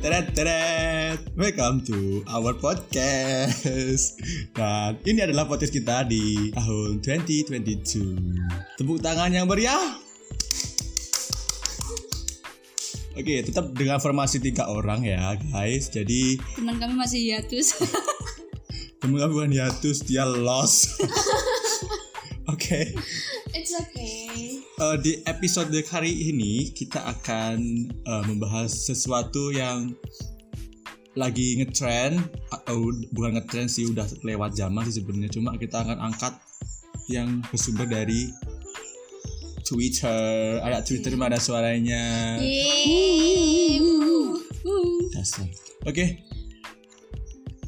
teret teret. Welcome to our podcast. Dan ini adalah podcast kita di tahun 2022. Tepuk tangan yang meriah. Oke, tetap dengan formasi tiga orang ya, guys. Jadi teman kami masih hiatus temen kami bukan hiatus, dia lost. Oke. It's okay. Eh, di episode kali ini kita akan eh, membahas sesuatu yang lagi ngetrend atau bukan ngetrend sih udah lewat zaman sih sebenarnya. Cuma kita akan angkat yang bersumber dari Twitter. Ada Twitter mana suaranya. Dasar. Oke.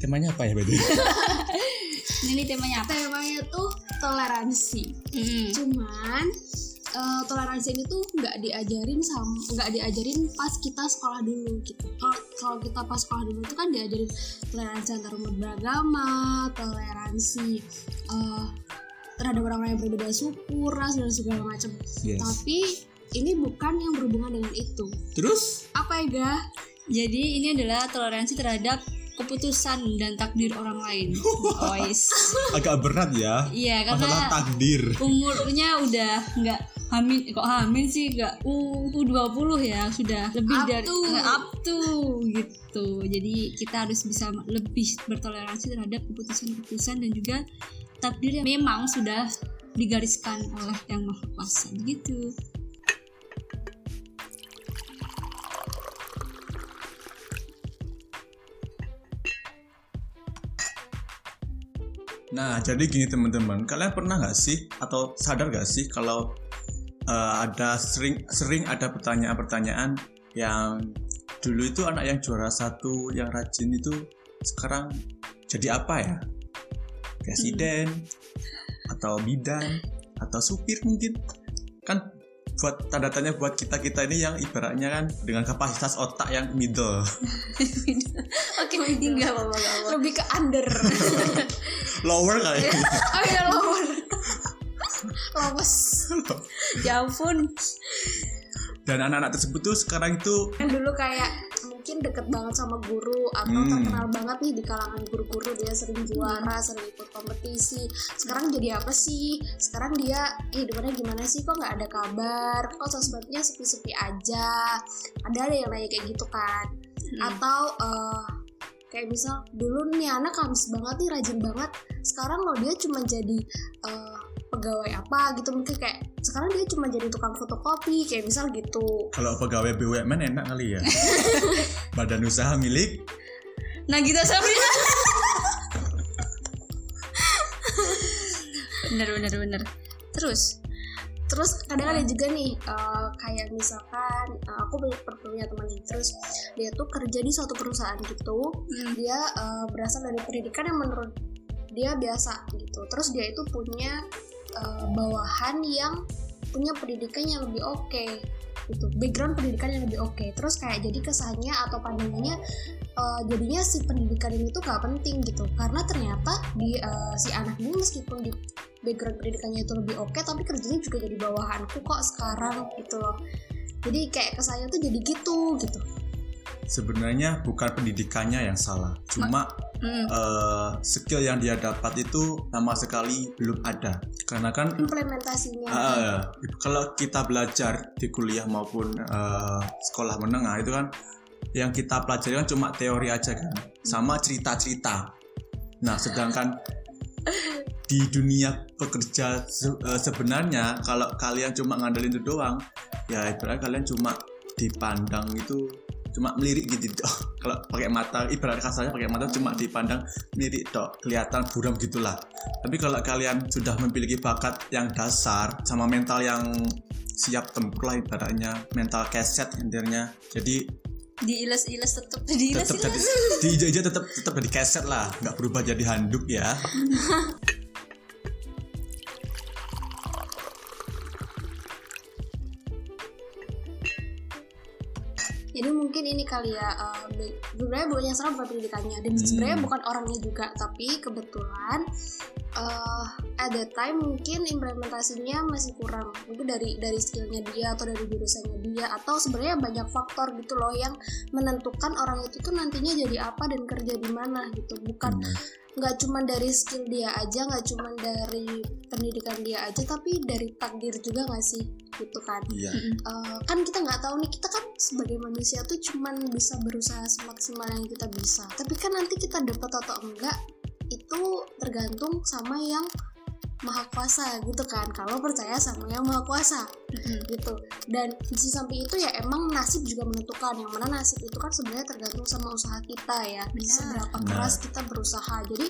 Temanya apa ya betul ini temanya apa Temanya tuh toleransi. Mm. Cuman eh, toleransi ini tuh nggak diajarin sama nggak diajarin pas kita sekolah dulu gitu. Kalau kalau kita pas sekolah dulu tuh kan diajarin toleransi antar umat beragama, toleransi eh, terhadap orang-orang yang berbeda suku, ras dan segala macam. yes Tapi ini bukan yang berhubungan dengan itu. terus Apa ya, Ga? jadi ini adalah toleransi terhadap keputusan dan takdir orang lain. Ois agak berat ya. Iya masalah karena takdir. umurnya udah nggak hamil kok hamil sih? Nggak u u 20 ya sudah lebih Up dari to. eh, up to gitu. Jadi kita harus bisa lebih bertoleransi terhadap keputusan-keputusan dan juga takdir yang memang sudah digariskan oleh yang maha kuasa gitu Nah, jadi gini teman-teman, kalian pernah nggak sih atau sadar nggak sih kalau eh, ada sering sering ada pertanyaan-pertanyaan yang dulu itu anak yang juara satu yang rajin itu sekarang jadi apa ya? Presiden atau bidan atau supir mungkin kan buat tanda tanya buat kita kita ini yang ibaratnya kan dengan kapasitas otak yang middle oke nggak apa-apa nggak apa-apa. Lebih ke under. lower kali ya. oh iya lower. Lowes. ya ampun dan anak-anak tersebut tuh sekarang itu Kan dulu kayak mungkin deket banget sama guru atau Hmm. terkenal banget nih di kalangan guru-guru dia sering juara, sering ikut kompetisi. Sekarang jadi apa sih? Sekarang dia hidupannya gimana sih? Kok nggak ada kabar? Kok sosmednya sepi-sepi aja? Ada ada yang nanya kayak gitu kan? Hmm. Atau eh, kayak misal dulu nih anak habis banget nih rajin banget. Sekarang loh dia cuma jadi eh, pegawai apa gitu mungkin kayak sekarang dia cuma jadi tukang fotokopi kayak misal gitu. Kalau pegawai BUMN enak kali ya? Badan usaha milik? Nagita Sabrina bener bener bener. Terus terus kadang ada juga nih eh, kayak misalkan eh, aku punya punya teman gitu terus dia tuh kerja di suatu perusahaan gitu. Hmm. dia eh, berasal dari pendidikan yang menurut dia biasa gitu. Terus dia itu punya eh, bawahan yang punya pendidikan yang lebih oke gitu. Background pendidikan yang lebih oke. Terus kayak jadi kesannya atau pandangannya eh, jadinya si pendidikan ini tuh gak penting gitu. Karena ternyata di eh, si anak ini meskipun di background pendidikannya itu lebih oke tapi kerjanya juga jadi bawahanku kok sekarang gitu loh. Jadi kayak kesannya tuh jadi gitu gitu. Sebenarnya bukan pendidikannya yang salah cuma Hmm. eh, skill yang dia dapat itu sama sekali belum ada. Karena kan implementasinya. Eh, kalau kita belajar di kuliah maupun eh, sekolah menengah itu kan yang kita pelajari kan cuma teori aja kan. Sama cerita-cerita. Nah sedangkan di dunia pekerja se- eh, sebenarnya kalau kalian cuma ngandelin itu doang ya ibaratnya kalian cuma dipandang itu cuma melirik gitu toh. kalau pakai mata ibarat kasarnya pakai mata cuma dipandang melirik toh kelihatan buram gitulah. Tapi kalau kalian sudah memiliki bakat yang dasar sama mental yang siap tempur lah ibaratnya mental keset intinya. Jadi diiles-iles diiles tetap jadi di ija tetap tetap jadi keset lah. Nggak berubah jadi handuk ya jadi mungkin ini kali ya eh, sebenarnya bukan yang salah bukan pendidikannya dan Hmm. sebenarnya bukan orangnya juga tapi kebetulan uh, at the time mungkin implementasinya masih kurang. Mungkin dari dari skillnya dia atau dari jurusannya dia atau sebenarnya banyak faktor gitu loh yang menentukan orang itu tuh nantinya jadi apa dan kerja di mana gitu. Bukan nggak cuma dari skill dia aja nggak cuma dari pendidikan dia aja tapi dari takdir juga nggak sih? Gitu kan. Iya. Uh, kan kita nggak tahu nih kita kan sebagai manusia tuh cuman bisa berusaha semaksimal yang kita bisa. Tapi kan nanti kita dapat atau enggak itu tergantung sama yang maha kuasa gitu kan. Kalau percaya sama yang maha kuasa gitu. Dan di samping itu ya emang nasib juga menentukan. Yang mana nasib itu kan sebenarnya tergantung sama usaha kita ya. Benar. seberapa Benar. keras kita berusaha. Jadi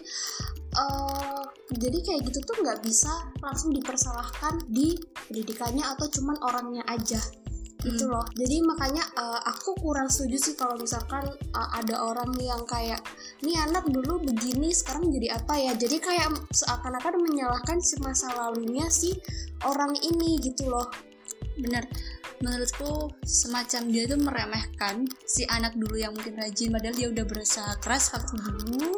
eh jadi kayak gitu tuh nggak bisa langsung dipersalahkan di pendidikannya atau cuman orangnya aja gitu loh. Jadi makanya eh, aku kurang setuju sih kalau misalkan eh, ada orang yang kayak nih anak dulu begini sekarang jadi apa ya? Jadi kayak seakan-akan menyalahkan si masa lalunya si orang ini gitu loh. Benar menurutku semacam dia tuh meremehkan si anak dulu yang mungkin rajin padahal dia udah berusaha keras waktu dulu.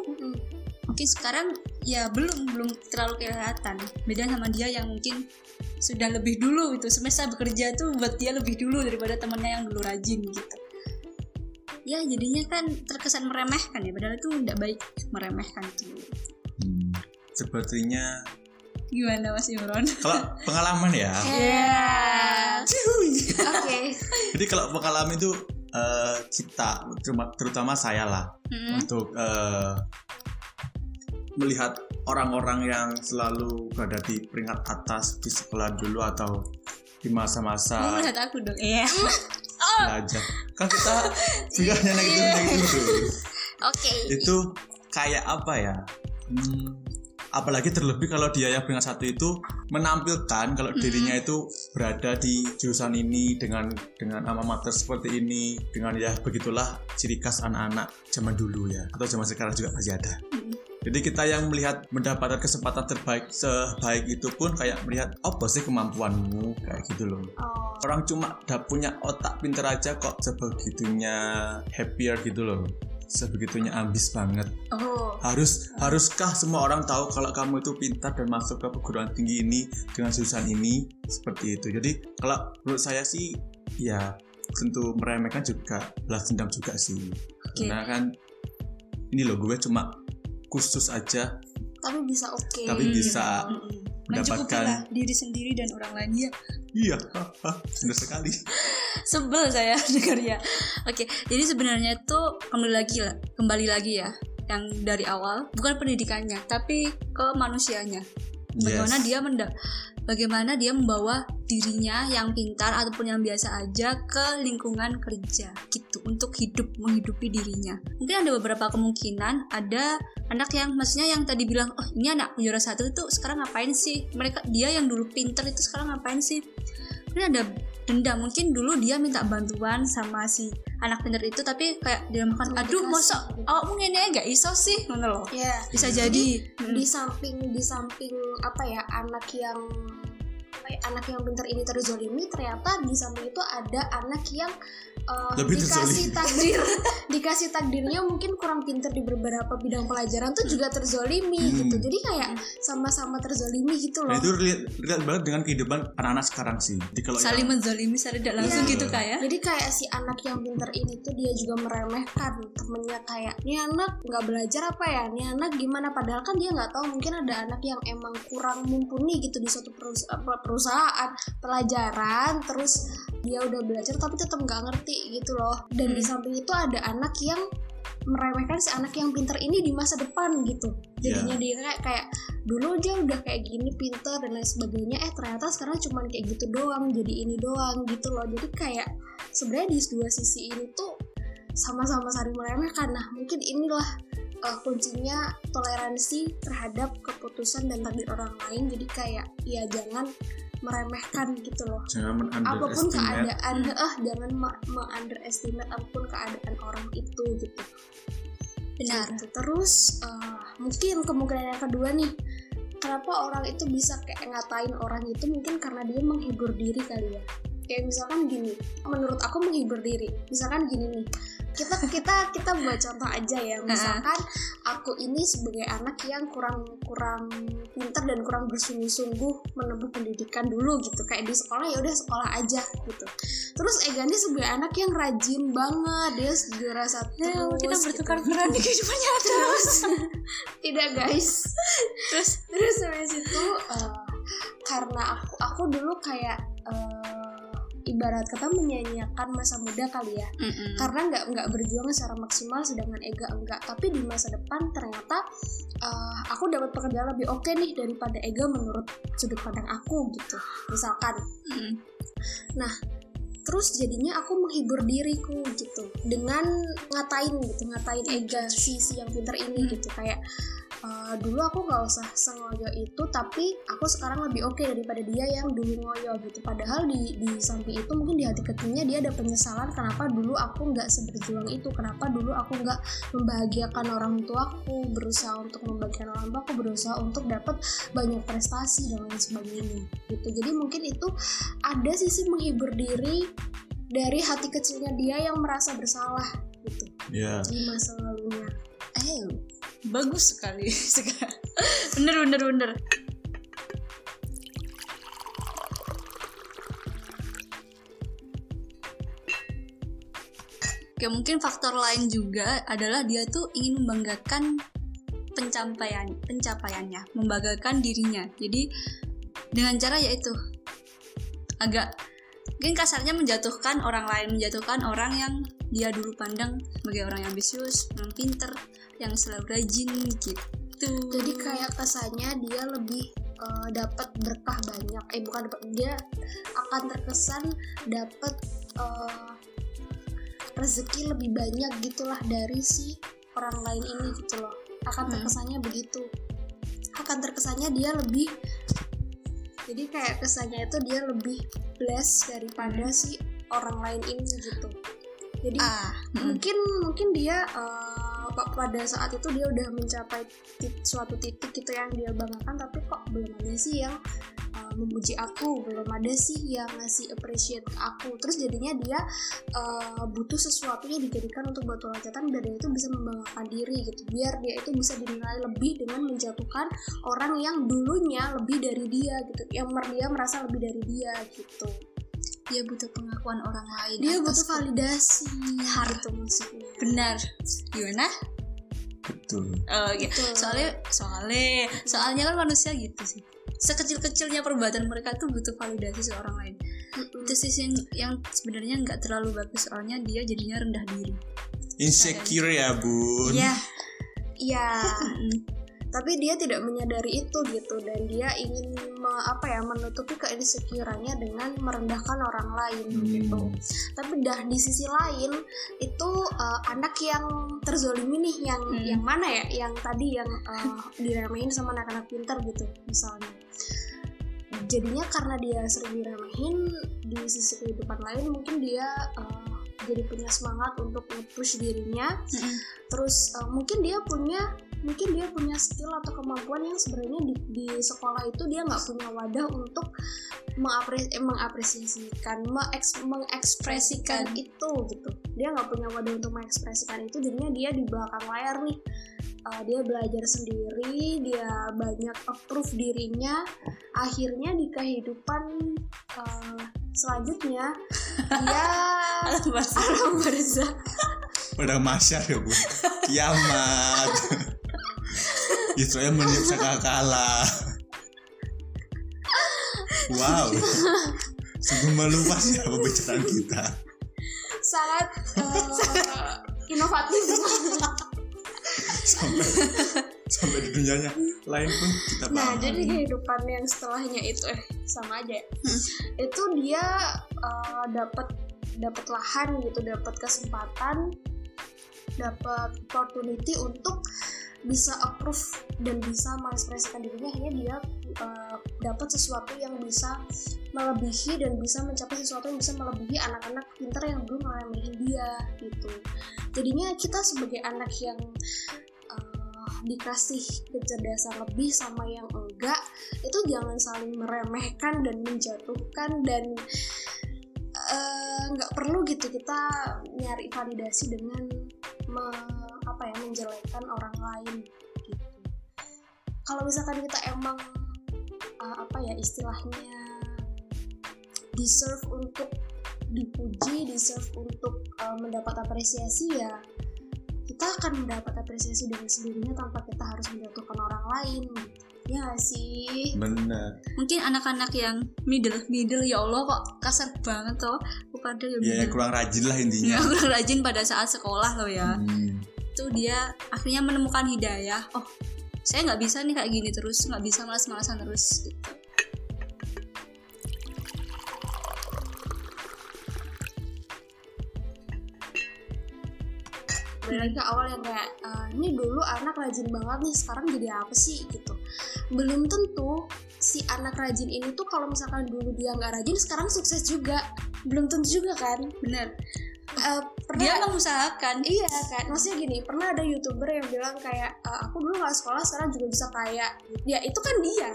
Mungkin sekarang ya belum belum terlalu kelihatan. Beda sama dia yang mungkin sudah lebih dulu itu semesta bekerja tuh buat dia lebih dulu daripada temennya yang dulu rajin gitu. Ya jadinya kan terkesan meremehkan ya. Padahal itu tidak baik meremehkan tuh. Hmm. sepertinya gimana Mas Imron? kalau pengalaman ya. Ya. oke. Jadi kalau pengalaman itu eh, kita terutama, terutama saya lah. Mm-mm. untuk eh, melihat orang-orang yang selalu berada di peringkat atas di sekolah dulu atau di masa-masa melihat aku dong. Iya. Belajar. Kan kita juga negatif negatif dulu. Oke. Itu kayak apa ya? Hmm, apalagi terlebih kalau dia yang peringkat satu itu menampilkan kalau dirinya itu berada di jurusan ini dengan dengan alma mater seperti ini dengan ya begitulah ciri khas anak-anak zaman dulu ya atau zaman sekarang juga masih ada. Jadi kita yang melihat mendapatkan kesempatan terbaik sebaik itu pun kayak melihat apa sih kemampuanmu? Kayak gitu loh. Oh, orang cuma udah punya otak pinter aja kok sebegitunya happier gitu loh sebegitunya ambis banget. Oh. Harus haruskah semua orang tahu kalau kamu itu pintar dan masuk ke perguruan tinggi ini dengan jurusan ini? Seperti itu. Jadi kalau menurut saya sih ya tentu meremehkan juga belas dendam juga sih. Oke. karena kan ini loh gue cuma khusus aja. Tapi bisa oke. Tapi bisa Mm-mm. mendapatkan Mencukupilah diri sendiri dan orang lain. Ya iya. Benar sekali. Sebel saya dengarnya oke jadi sebenarnya itu kembali lagi lah kembali lagi ya yang dari awal. Bukan pendidikannya tapi ke manusianya. Bagaimana Yes. dia menda bagaimana dia membawa dirinya yang pintar ataupun yang biasa aja ke lingkungan kerja gitu. Untuk hidup menghidupi dirinya. Mungkin ada beberapa kemungkinan. Ada anak yang maksudnya yang tadi bilang oh ini anak juara satu itu sekarang ngapain sih? Mereka dia yang dulu pintar itu sekarang ngapain sih? Mungkin ada dendam mungkin dulu dia minta bantuan sama si anak pintar itu tapi kayak dia makan aduh gitu. awakmu ngene nggak iso sih? Ngono loh. Ya bisa Jadi, jadi di samping di samping apa ya anak yang ya, anak yang pintar ini terzolimi ternyata di samping itu ada anak yang uh, Lebih dikasih terzolimi. takdir dikasih takdirnya mungkin kurang pintar di beberapa bidang pelajaran tuh juga terzolimi Hmm. gitu jadi kayak sama-sama terzolimi gitu loh Nah itu relate, banget dengan kehidupan anak-anak sekarang sih. Jadi kalau saling yang, menzolimi secara tidak langsung Iya. gitu kayak jadi kayak si anak yang pintar ini tuh dia juga meremehkan temennya kayak nih anak nggak belajar apa ya nih anak gimana padahal kan dia nggak tahu mungkin ada anak yang emang kurang mumpuni gitu di suatu perus- apa, perusahaan pelajaran terus dia udah belajar tapi tetap nggak ngerti gitu loh. Dan di Hmm. samping itu ada anak yang meremehkan si anak yang pintar ini di masa depan gitu. Jadinya dia kayak kayak dulu dia udah kayak gini pintar dan lain sebagainya eh ternyata sekarang cuman kayak gitu doang jadi ini doang gitu loh. Jadi kayak sebenarnya di dua sisi ini tuh sama-sama saling meremehkan. Nah mungkin inilah uh, kuncinya toleransi terhadap keputusan dan takdir orang lain. Jadi kayak ya jangan meremehkan gitu loh. Jangan apa pun keadaan eh jangan me- me-underestimate apa pun keadaan orang itu gitu. Benar Gitu. terus eh, mungkin kemungkinan yang kedua nih kenapa orang itu bisa kayak ngatain orang itu? Mungkin karena dia menghibur diri kali ya. Kayak misalkan gini menurut aku menghibur diri. Misalkan gini nih kita kita kita buat contoh aja ya. Misalkan aku ini sebagai anak yang kurang kurang pinter dan kurang bersungguh-sungguh menempuh pendidikan dulu gitu. Kayak di sekolah ya udah sekolah aja gitu. Terus Ega ini sebagai anak yang rajin banget dia juara satu Ya, kita gitu. bertukar peran di kehidupan nyata. terus. Tidak guys. Terus? Terus habis itu eh, karena aku aku dulu kayak eh, ibarat kata menyanyiakan masa muda kali ya Mm-mm. karena nggak nggak berjuang secara maksimal sedangkan Ega enggak tapi di masa depan ternyata eh, aku dapat pekerjaan lebih oke nih daripada Ega menurut sudut pandang aku gitu misalkan Mm-mm. Terus jadinya aku menghibur diriku gitu. Dengan ngatain gitu ngatain Ega si si yang pinter ini gitu. Kayak eh, dulu aku nggak usah sengoyo itu tapi aku sekarang lebih oke daripada dia yang dulu ngoyo gitu. Padahal di di samping itu mungkin di hati kecilnya dia ada penyesalan kenapa dulu aku nggak seberjuang itu kenapa dulu aku nggak membahagiakan orang tuaku berusaha untuk membahagiakan orang tuaku berusaha untuk dapat banyak prestasi dan lain sebagainya gitu. Jadi mungkin itu ada sisi menghibur diri dari hati kecilnya dia yang merasa bersalah gitu ya di masa lalunya Eh, bagus sekali sekarang. bener bener bener. Oke, mungkin faktor lain juga adalah dia tuh ingin membanggakan pencapaian pencapaiannya, membanggakan dirinya. Jadi dengan cara yaitu agak mungkin kasarnya menjatuhkan orang lain, menjatuhkan orang yang dia dulu pandang sebagai orang yang ambisius, yang pinter, yang selalu rajin gitu. jadi kayak kesannya dia lebih eh, dapat berkah banyak eh bukan dapat dia akan terkesan dapat eh, rezeki lebih banyak gitulah dari si orang lain ini gitu loh akan Hmm. terkesannya begitu akan terkesannya dia lebih jadi kayak kesannya itu dia lebih blessed daripada si orang lain ini gitu. Jadi ah, mungkin mungkin dia pa- pada saat itu dia udah mencapai tit- suatu titik gitu yang dia banggakan tapi kok belum ada sih yang eh, memuji aku belum ada sih yang ngasih appreciate ke aku terus jadinya dia eh, butuh sesuatu yang dijadikan untuk batu loncatan biar dia itu bisa membanggakan diri gitu biar dia itu bisa dinilai lebih dengan menjatuhkan orang yang dulunya lebih dari dia gitu yang mer- dia merasa lebih dari dia gitu dia butuh pengakuan orang lain. dia butuh validasi gitu maksudnya benar. Gimana? betul Oh, gitu. Betul. Soalnya soalnya soalnya kan manusia gitu sih. Sekecil-kecilnya perbuatan mereka tuh butuh validasi seorang lain. Mm-mm. Itu sih yang, yang sebenarnya nggak terlalu bagus soalnya dia jadinya rendah diri. insecure ya bun Iya. Iya, Mm-mm. tapi dia tidak menyadari itu gitu dan dia ingin me- apa ya menutupi keinsecurannya dengan merendahkan orang lain Hmm. gitu. Tapi dah di sisi lain itu eh, anak yang terzolimi nih yang Hmm. yang mana ya? Yang tadi yang eh, diremehin sama anak-anak pintar gitu misalnya. Jadinya karena dia sering diremehin di sisi kehidupan lain mungkin dia eh, jadi punya semangat untuk nge-push dirinya Mm-mm. terus uh, mungkin dia punya mungkin dia punya skill atau kemampuan yang sebenarnya di, di sekolah itu dia nggak punya wadah untuk mengapres eh, mengapresiasikan mengeks- mengekspresikan itu gitu. Dia nggak punya wadah untuk mengekspresikan itu jadinya dia di belakang layar nih. Uh, dia belajar sendiri dia banyak approve dirinya. Akhirnya di kehidupan uh, selanjutnya dia alam barzah Padang masyar ya bun Kiamat Israel meniup kalah Wow. Sungguh meluas ya pembicaraan kita. Sangat uh, inovatif. Sampai Sampai di dunianya lain pun kita nah paham. jadi kehidupan yang setelahnya itu eh sama aja ya. itu dia uh, dapat dapat lahan gitu dapat kesempatan dapat opportunity untuk bisa approve dan bisa mengekspresikan dirinya akhirnya dia uh, dapat sesuatu yang bisa melebihi dan bisa mencapai sesuatu yang bisa melebihi anak-anak pintar yang belum meremehin dia gitu. Jadinya kita sebagai anak yang uh, dikasih kecerdasan lebih sama yang enggak itu jangan saling meremehkan dan menjatuhkan dan eh, nggak perlu gitu kita nyari validasi dengan me- apa ya menjelekkan orang lain gitu. Kalau misalkan kita emang eh, apa ya istilahnya deserve untuk dipuji deserve untuk eh, mendapat apresiasi ya kita akan mendapat apresiasi dengan sendirinya tanpa kita harus menjatuhkan orang lain ya sih? Bener mungkin anak-anak yang middle middle ya Allah kok kasar banget toh. Pada yang ya middle. kurang rajin lah intinya. Ya, kurang rajin pada saat sekolah loh ya. Hmm. Itu dia akhirnya menemukan hidayah. Oh saya nggak bisa nih kayak gini terus nggak bisa malas-malasan terus gitu. Balik ke awal yang kayak eh, ini dulu anak rajin banget nih sekarang jadi apa sih? Gitu. Belum tentu si anak rajin ini tuh kalau misalkan dulu dia nggak rajin sekarang sukses juga. Belum tentu juga kan? Bener Eh, pernah dia mengusahakan. Iya kan maksudnya gini pernah ada youtuber yang bilang kayak "Eh, aku dulu nggak sekolah sekarang juga bisa kaya. Ya itu kan dia.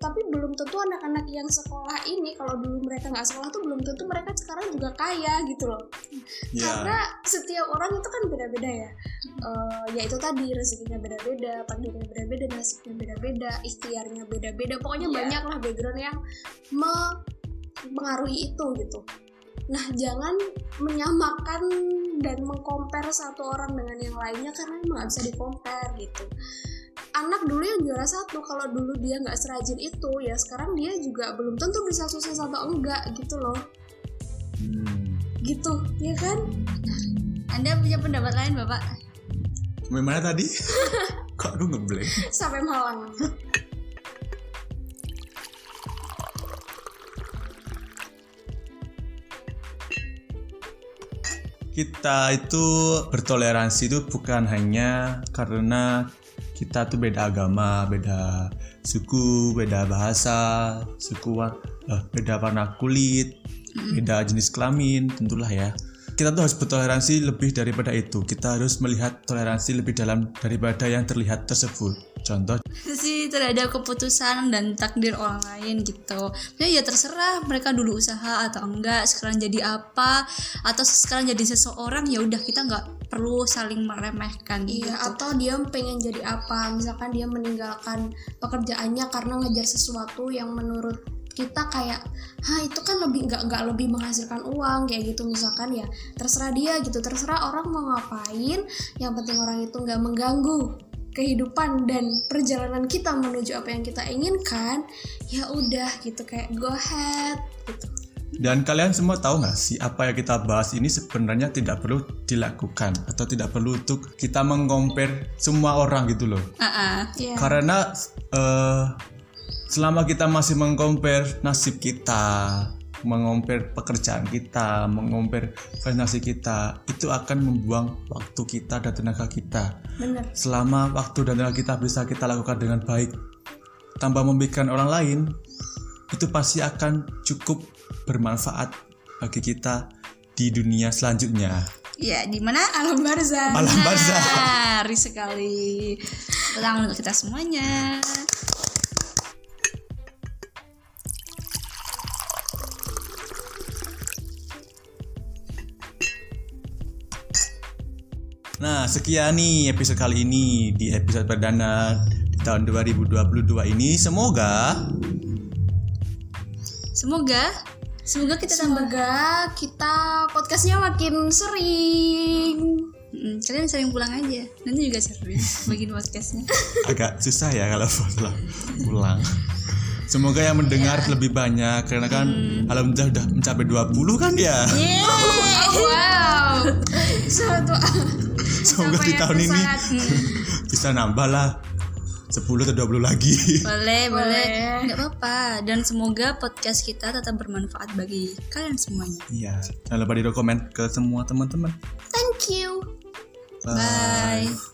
Tapi belum tentu anak-anak yang sekolah ini kalau dulu mereka nggak sekolah tuh belum tentu mereka sekarang juga kaya gitu loh. Ya karena setiap orang itu kan beda-beda ya. Eh, ya itu tadi rezekinya beda-beda takdirnya beda-beda nasibnya beda-beda ikhtiarnya beda-beda. Pokoknya Iya. banyak lah background yang mempengaruhi itu gitu nah jangan menyamakan dan mengcompare satu orang dengan yang lainnya karena emang nggak bisa di-compare gitu anak dulu yang juara satu kalau dulu dia nggak serajin itu ya sekarang dia juga belum tentu bisa sukses atau enggak gitu loh Hmm. gitu ya kan anda punya pendapat lain bapak Gimana tadi? Kok aku ngeblank? sampai malang Kita itu bertoleransi itu bukan hanya karena kita tuh beda agama, beda suku, beda bahasa, suku eh, beda warna kulit, beda jenis kelamin, tentulah ya. Kita tuh harus bertoleransi lebih daripada itu. Kita harus melihat toleransi lebih dalam daripada yang terlihat tersebut. Contoh. Sih terhadap keputusan dan takdir orang lain gitu. Ya ya terserah mereka dulu usaha atau enggak sekarang jadi apa atau sekarang jadi seseorang ya udah kita nggak perlu saling meremehkan Iya, gitu. atau dia pengen jadi apa? Misalkan dia meninggalkan pekerjaannya karena ngejar sesuatu yang menurut kita kayak, hah itu kan lebih nggak nggak lebih menghasilkan uang kayak gitu. Misalkan ya terserah dia gitu. Terserah orang mau ngapain yang penting orang itu nggak mengganggu kehidupan dan perjalanan kita menuju apa yang kita inginkan ya udah gitu kayak go ahead gitu Dan kalian semua tahu nggak sih apa yang kita bahas ini sebenarnya tidak perlu dilakukan atau tidak perlu untuk kita mengcompare semua orang gitu loh. Ah, ah. ya Karena eh, selama kita masih mengcompare nasib kita, mengcompare pekerjaan kita, mengcompare finansi kita, itu akan membuang waktu kita dan tenaga kita. Bener. Selama waktu dan tenaga kita bisa kita lakukan dengan baik tanpa memikirkan orang lain, itu pasti akan cukup bermanfaat bagi kita di dunia selanjutnya. ya di mana? Alam barzah. Alam barzah. Menarik sekali. Tangan untuk kita semuanya Nah, sekian nih episode kali ini di episode perdana di tahun 2022 ini. Semoga Semoga Semoga kita tambah Semoga kita podcastnya makin sering. Mm, Kalian sering pulang aja Nanti juga sering Bikin podcastnya agak susah ya kalau pulang. pulang. Semoga yang mendengar lebih banyak karena kan alhamdulillah udah mencapai 20 kan ya. Wow. Suatu Semoga di tahun ini sangat bisa nambah lah 10 atau 20 lagi. Boleh, boleh Boleh. Nggak apa-apa Dan semoga podcast kita tetap bermanfaat bagi kalian semuanya Iya, jangan lupa di ke semua teman-teman. Thank you. Bye